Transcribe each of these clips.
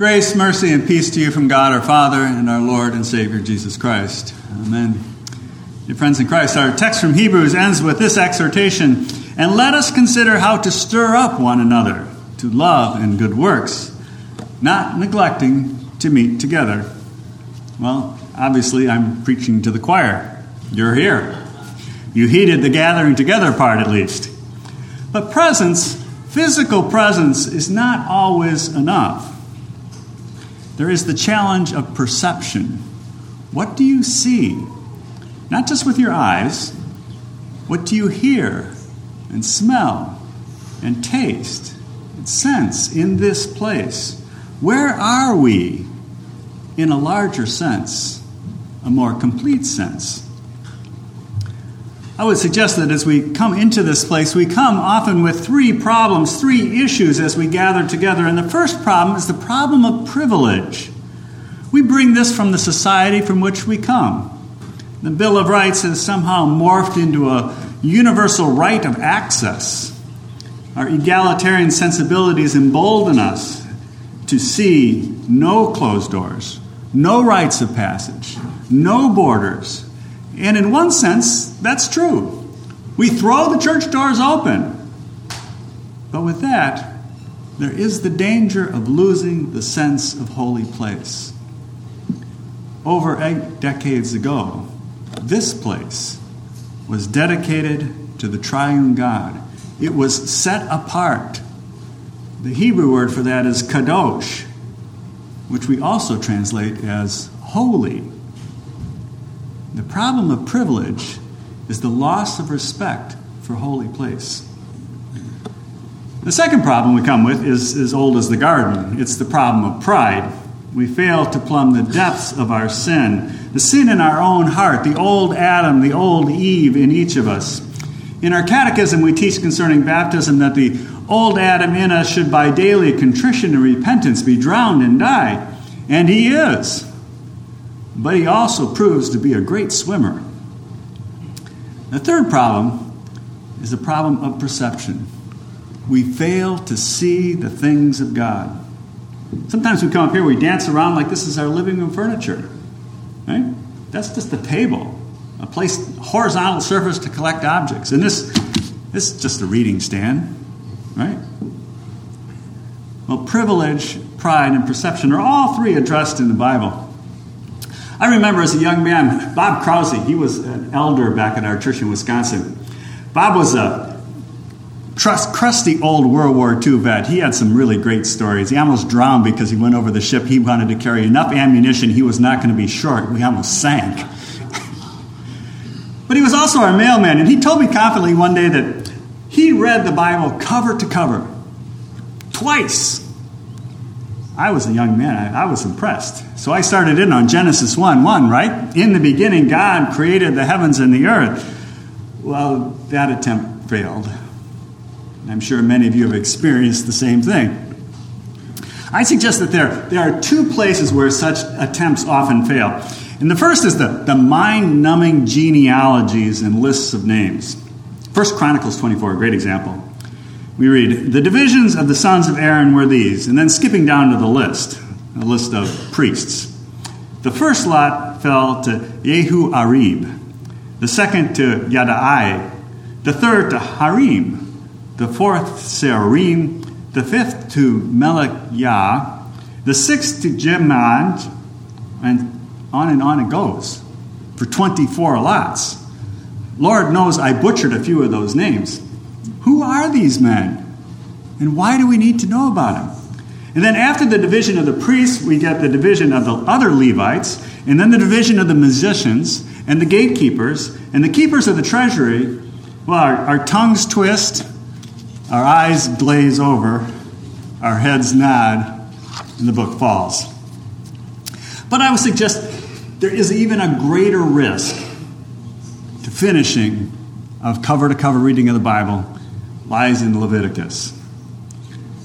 Grace, mercy, and peace to you from God our Father and our Lord and Savior Jesus Christ. Amen. Dear friends in Christ, our text from Hebrews ends with this exhortation And let us consider how to stir up one another to love and good works, not neglecting to meet together. Well, obviously, I'm preaching to the choir. You're here. You heeded the gathering together part at least. But presence, physical presence, is not always enough. There is the challenge of perception. What do you see? Not just with your eyes, what do you hear and smell and taste and sense in this place? Where are we in a larger sense, a more complete sense? I would suggest that as we come into this place, we come often with three problems, three issues as we gather together. And the first problem is the problem of privilege. We bring this from the society from which we come. The Bill of Rights has somehow morphed into a universal right of access. Our egalitarian sensibilities embolden us to see no closed doors, no rites of passage, no borders, and in one sense, that's true. We throw the church doors open. But with that, there is the danger of losing the sense of holy place. Over eight decades ago, this place was dedicated to the triune God. It was set apart. The Hebrew word for that is kadosh, which we also translate as holy. The problem of privilege is the loss of respect for holy place. The second problem we come with is as old as the garden it's the problem of pride. We fail to plumb the depths of our sin, the sin in our own heart, the old Adam, the old Eve in each of us. In our catechism, we teach concerning baptism that the old Adam in us should by daily contrition and repentance be drowned and die. And he is but he also proves to be a great swimmer. The third problem is the problem of perception. We fail to see the things of God. Sometimes we come up here, we dance around like this is our living room furniture. Right? That's just a table, a place, horizontal surface to collect objects. And this, this is just a reading stand, right? Well, privilege, pride, and perception are all three addressed in the Bible. I remember as a young man, Bob Krause, he was an elder back at our church in Wisconsin. Bob was a trust, crusty old World War II vet. He had some really great stories. He almost drowned because he went over the ship. He wanted to carry enough ammunition, he was not going to be short. We almost sank. but he was also our mailman, and he told me confidently one day that he read the Bible cover to cover twice I was a young man. I, I, was impressed. So I started in on Genesis 1 1, right? In the beginning, God created the heavens and the earth. Well, that attempt failed. I'm sure many of you have experienced the same thing. I suggest that there, there are two places where such attempts often fail. And the first is the, the mind numbing genealogies and lists of names. First Chronicles 24, a great example we read, The divisions of the sons of Aaron were these, and then skipping down to the list, a list of priests. The first lot fell to Yehu Arib, the second to Yadai, the third to Harim, the fourth Seorim, the fifth to Melchiah, the sixth to Jemad, and on and on it goes for 24 lots. Lord knows I butchered a few of those names. Who are these men? And why do we need to know about them? And then after the division of the priests, we get the division of the other Levites, and then the division of the musicians, and the gatekeepers, and the keepers of the treasury. Well, our, our tongues twist, our eyes glaze over, our heads nod, and the book falls. But I would suggest there is even a greater risk to finishing of cover to cover reading of the Bible lies in Leviticus.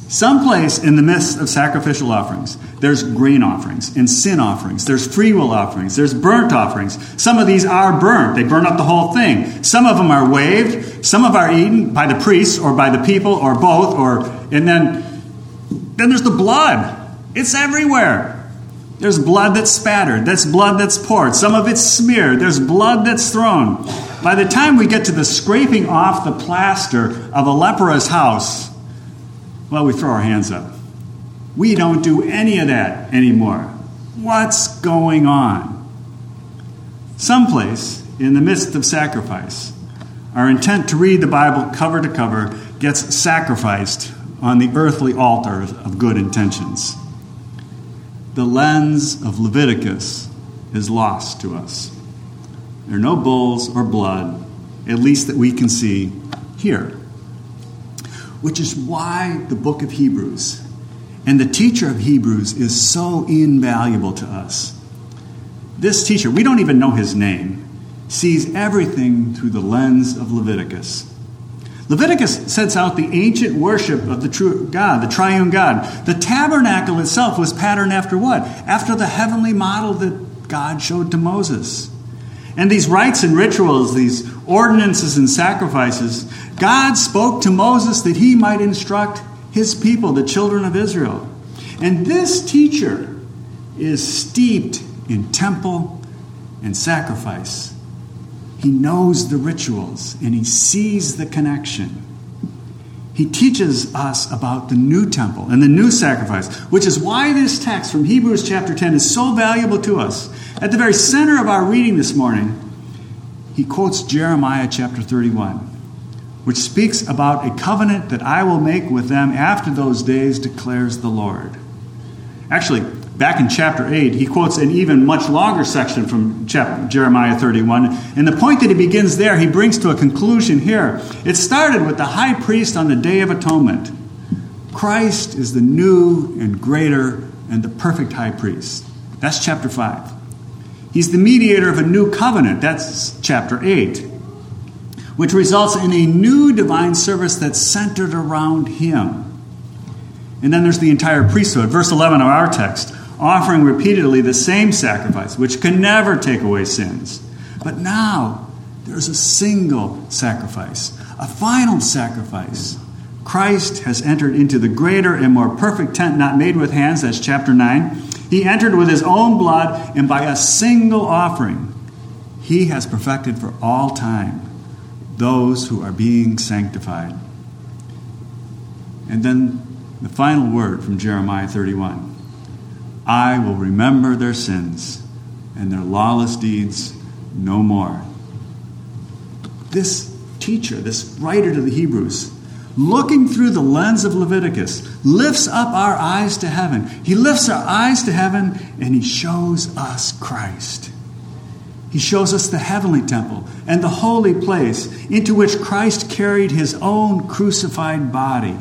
Someplace in the midst of sacrificial offerings, there's grain offerings and sin offerings. There's free will offerings. There's burnt offerings. Some of these are burnt. They burn up the whole thing. Some of them are waved. Some of are eaten by the priests or by the people or both. Or and then then there's the blood. It's everywhere. There's blood that's spattered, that's blood that's poured, some of it's smeared, there's blood that's thrown. By the time we get to the scraping off the plaster of a leprous house, well, we throw our hands up. We don't do any of that anymore. What's going on? Someplace in the midst of sacrifice, our intent to read the Bible cover to cover gets sacrificed on the earthly altar of good intentions the lens of Leviticus is lost to us. There are no bulls or blood, at least that we can see here. Which is why the book of Hebrews and the teacher of Hebrews is so invaluable to us. This teacher, we don't even know his name, sees everything through the lens of Leviticus. Leviticus sets out the ancient worship of the true God, the triune God. The tabernacle itself was patterned after what? After the heavenly model that God showed to Moses. And these rites and rituals, these ordinances and sacrifices, God spoke to Moses that he might instruct his people, the children of Israel. And this teacher is steeped in temple and sacrifice. He knows the rituals and he sees the connection. He teaches us about the new temple and the new sacrifice, which is why this text from Hebrews chapter 10 is so valuable to us. At the very center of our reading this morning, he quotes Jeremiah chapter 31, which speaks about a covenant that I will make with them after those days, declares the Lord. Actually, back in chapter 8, he quotes an even much longer section from chapter, Jeremiah 31. And the point that he begins there, he brings to a conclusion here. It started with the high priest on the Day of Atonement. Christ is the new and greater and the perfect high priest. That's chapter 5. He's the mediator of a new covenant. That's chapter 8, which results in a new divine service that's centered around him. And then there's the entire priesthood. Verse 11 of our text offering repeatedly the same sacrifice, which can never take away sins. But now there's a single sacrifice, a final sacrifice. Christ has entered into the greater and more perfect tent not made with hands, that's chapter 9. He entered with his own blood, and by a single offering, he has perfected for all time those who are being sanctified. And then the final word from Jeremiah 31 I will remember their sins and their lawless deeds no more. This teacher, this writer to the Hebrews, looking through the lens of Leviticus, lifts up our eyes to heaven. He lifts our eyes to heaven and he shows us Christ. He shows us the heavenly temple and the holy place into which Christ carried his own crucified body.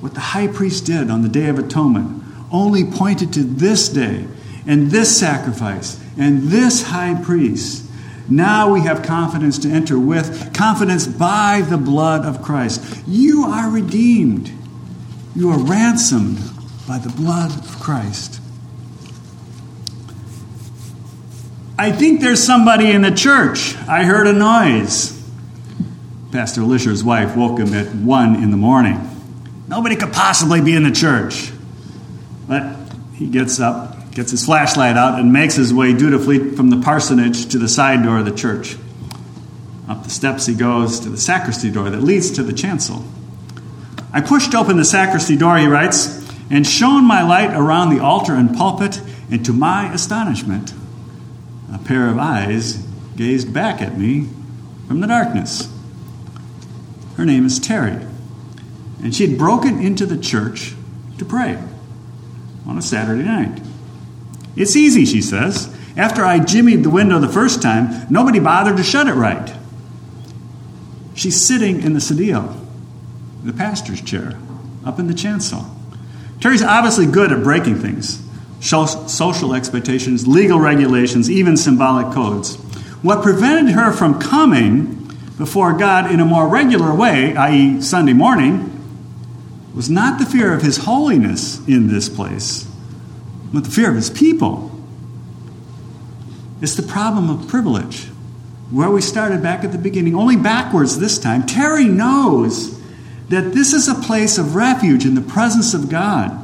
What the high priest did on the Day of Atonement only pointed to this day and this sacrifice and this high priest. Now we have confidence to enter with confidence by the blood of Christ. You are redeemed. You are ransomed by the blood of Christ. I think there's somebody in the church. I heard a noise. Pastor Lischer's wife woke him at 1 in the morning. Nobody could possibly be in the church. But he gets up, gets his flashlight out, and makes his way dutifully from the parsonage to the side door of the church. Up the steps he goes to the sacristy door that leads to the chancel. I pushed open the sacristy door, he writes, and shone my light around the altar and pulpit, and to my astonishment, a pair of eyes gazed back at me from the darkness. Her name is Terry, and she had broken into the church to pray on a Saturday night. It's easy, she says. After I jimmied the window the first time, nobody bothered to shut it right. She's sitting in the sedile, the pastor's chair, up in the chancel. Terry's obviously good at breaking things social expectations, legal regulations, even symbolic codes. What prevented her from coming before God in a more regular way, i.e., Sunday morning, was not the fear of his holiness in this place, but the fear of his people. It's the problem of privilege, where we started back at the beginning, only backwards this time. Terry knows that this is a place of refuge in the presence of God.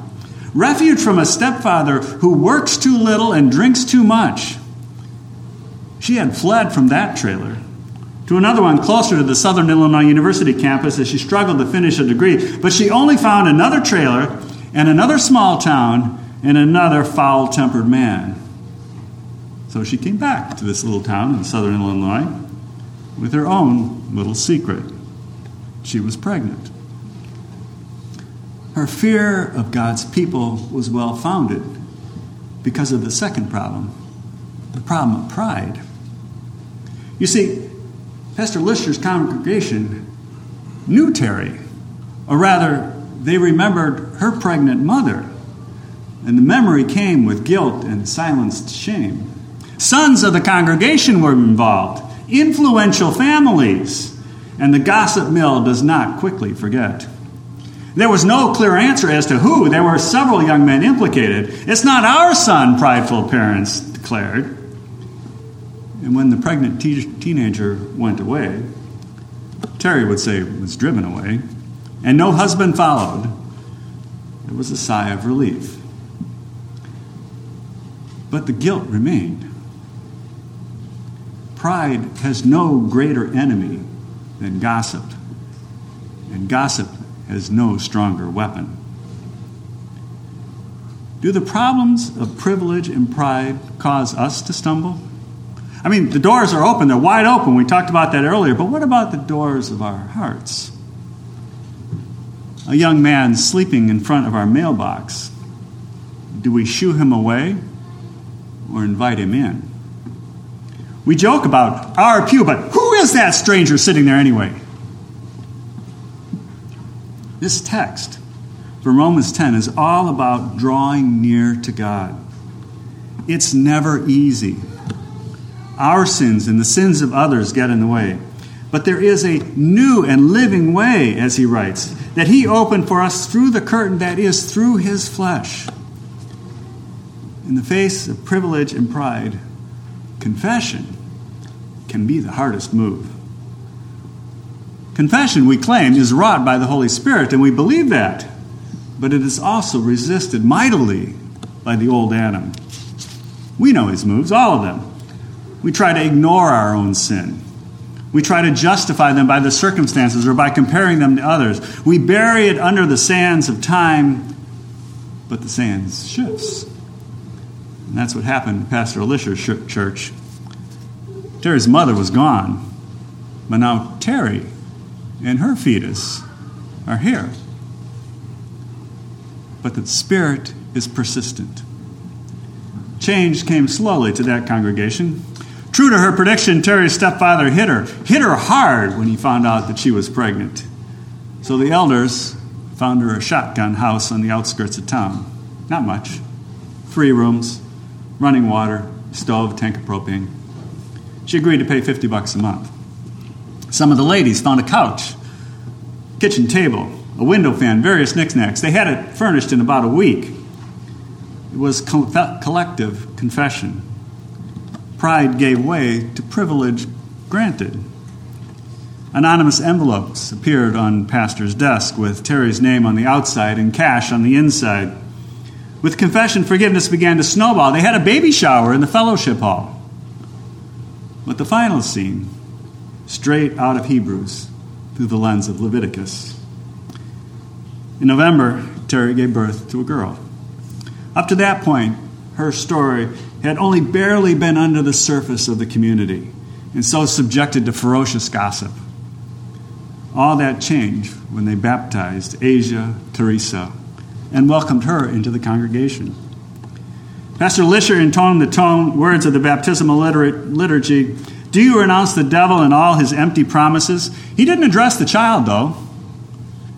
refuge from a stepfather who works too little and drinks too much. She had fled from that trailer to another one closer to the Southern Illinois University campus as she struggled to finish a degree, but she only found another trailer and another small town and another foul tempered man. So she came back to this little town in southern Illinois with her own little secret. She was pregnant. Her fear of God's people was well founded because of the second problem the problem of pride. You see, Pastor Lischer's congregation knew Terry, or rather, they remembered her pregnant mother, and the memory came with guilt and silenced shame. Sons of the congregation were involved, influential families, and the gossip mill does not quickly forget. There was no clear answer as to who. There were several young men implicated. It's not our son, prideful parents declared. And when the pregnant te- teenager went away, Terry would say was driven away, and no husband followed, there was a sigh of relief. But the guilt remained. Pride has no greater enemy than gossip, and gossip has no stronger weapon. Do the problems of privilege and pride cause us to stumble? I mean, the doors are open, they're wide open. We talked about that earlier, but what about the doors of our hearts? A young man sleeping in front of our mailbox. Do we shoo him away or invite him in? We joke about our pew, but who is that stranger sitting there anyway? This text from Romans 10 is all about drawing near to God. It's never easy. Our sins and the sins of others get in the way. But there is a new and living way, as he writes, that he opened for us through the curtain that is through his flesh. In the face of privilege and pride, confession can be the hardest move. Confession, we claim, is wrought by the Holy Spirit, and we believe that. But it is also resisted mightily by the old Adam. We know his moves, all of them. We try to ignore our own sin. We try to justify them by the circumstances or by comparing them to others. We bury it under the sands of time, but the sands shifts. And that's what happened to Pastor Lischer's church. Terry's mother was gone, but now Terry and her fetus are here. But the Spirit is persistent. Change came slowly to that congregation. True to her prediction, Terry's stepfather hit her, hit her hard when he found out that she was pregnant. So the elders found her a shotgun house on the outskirts of town. Not much. Three rooms, running water, stove, tank of propane. She agreed to pay 50 bucks a month. Some of the ladies found a couch, kitchen table, a window fan, various knickknacks. They had it furnished in about a week. It was collective confession. Pride gave way to privilege granted. Anonymous envelopes appeared on Pastor's desk with Terry's name on the outside and cash on the inside. With confession, forgiveness began to snowball. They had a baby shower in the fellowship hall. But the final scene straight out of Hebrews through the lens of Leviticus. In November, Terry gave birth to a girl. Up to that point, her story had only barely been under the surface of the community and so subjected to ferocious gossip. All that changed when they baptized Asia Teresa and welcomed her into the congregation. Pastor Lischer intoned the tone words of the baptismal liturgy do you renounce the devil and all his empty promises? He didn't address the child, though.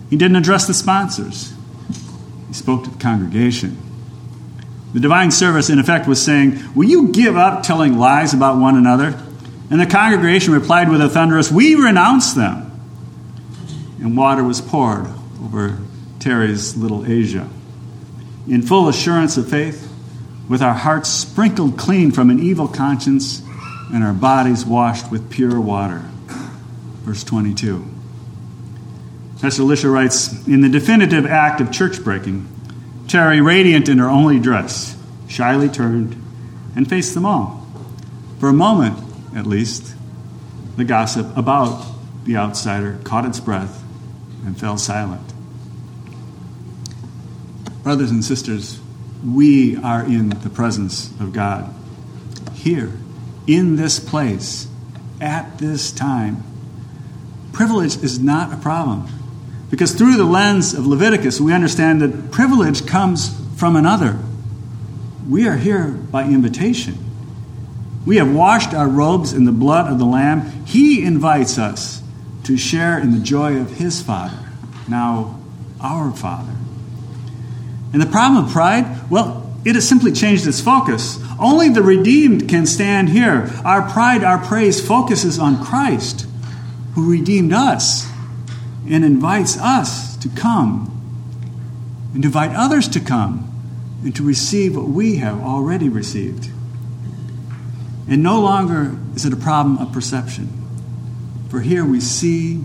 He didn't address the sponsors. He spoke to the congregation. The divine service, in effect, was saying, Will you give up telling lies about one another? And the congregation replied with a thunderous, We renounce them. And water was poured over Terry's little Asia. In full assurance of faith, with our hearts sprinkled clean from an evil conscience, and our bodies washed with pure water. Verse 22. Pastor Lischer writes In the definitive act of church breaking, Terry, radiant in her only dress, shyly turned and faced them all. For a moment, at least, the gossip about the outsider caught its breath and fell silent. Brothers and sisters, we are in the presence of God. Here, in this place, at this time. Privilege is not a problem. Because through the lens of Leviticus, we understand that privilege comes from another. We are here by invitation. We have washed our robes in the blood of the Lamb. He invites us to share in the joy of His Father, now our Father. And the problem of pride, well, it has simply changed its focus. Only the redeemed can stand here. Our pride, our praise focuses on Christ, who redeemed us and invites us to come and invite others to come and to receive what we have already received. And no longer is it a problem of perception, for here we see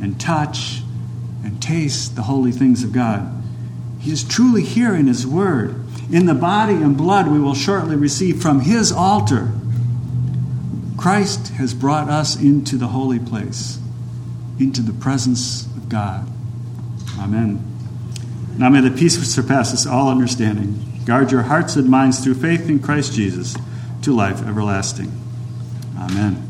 and touch and taste the holy things of God. He is truly here in His Word. In the body and blood we will shortly receive from His altar. Christ has brought us into the holy place, into the presence of God. Amen. Now may the peace which surpasses all understanding guard your hearts and minds through faith in Christ Jesus to life everlasting. Amen.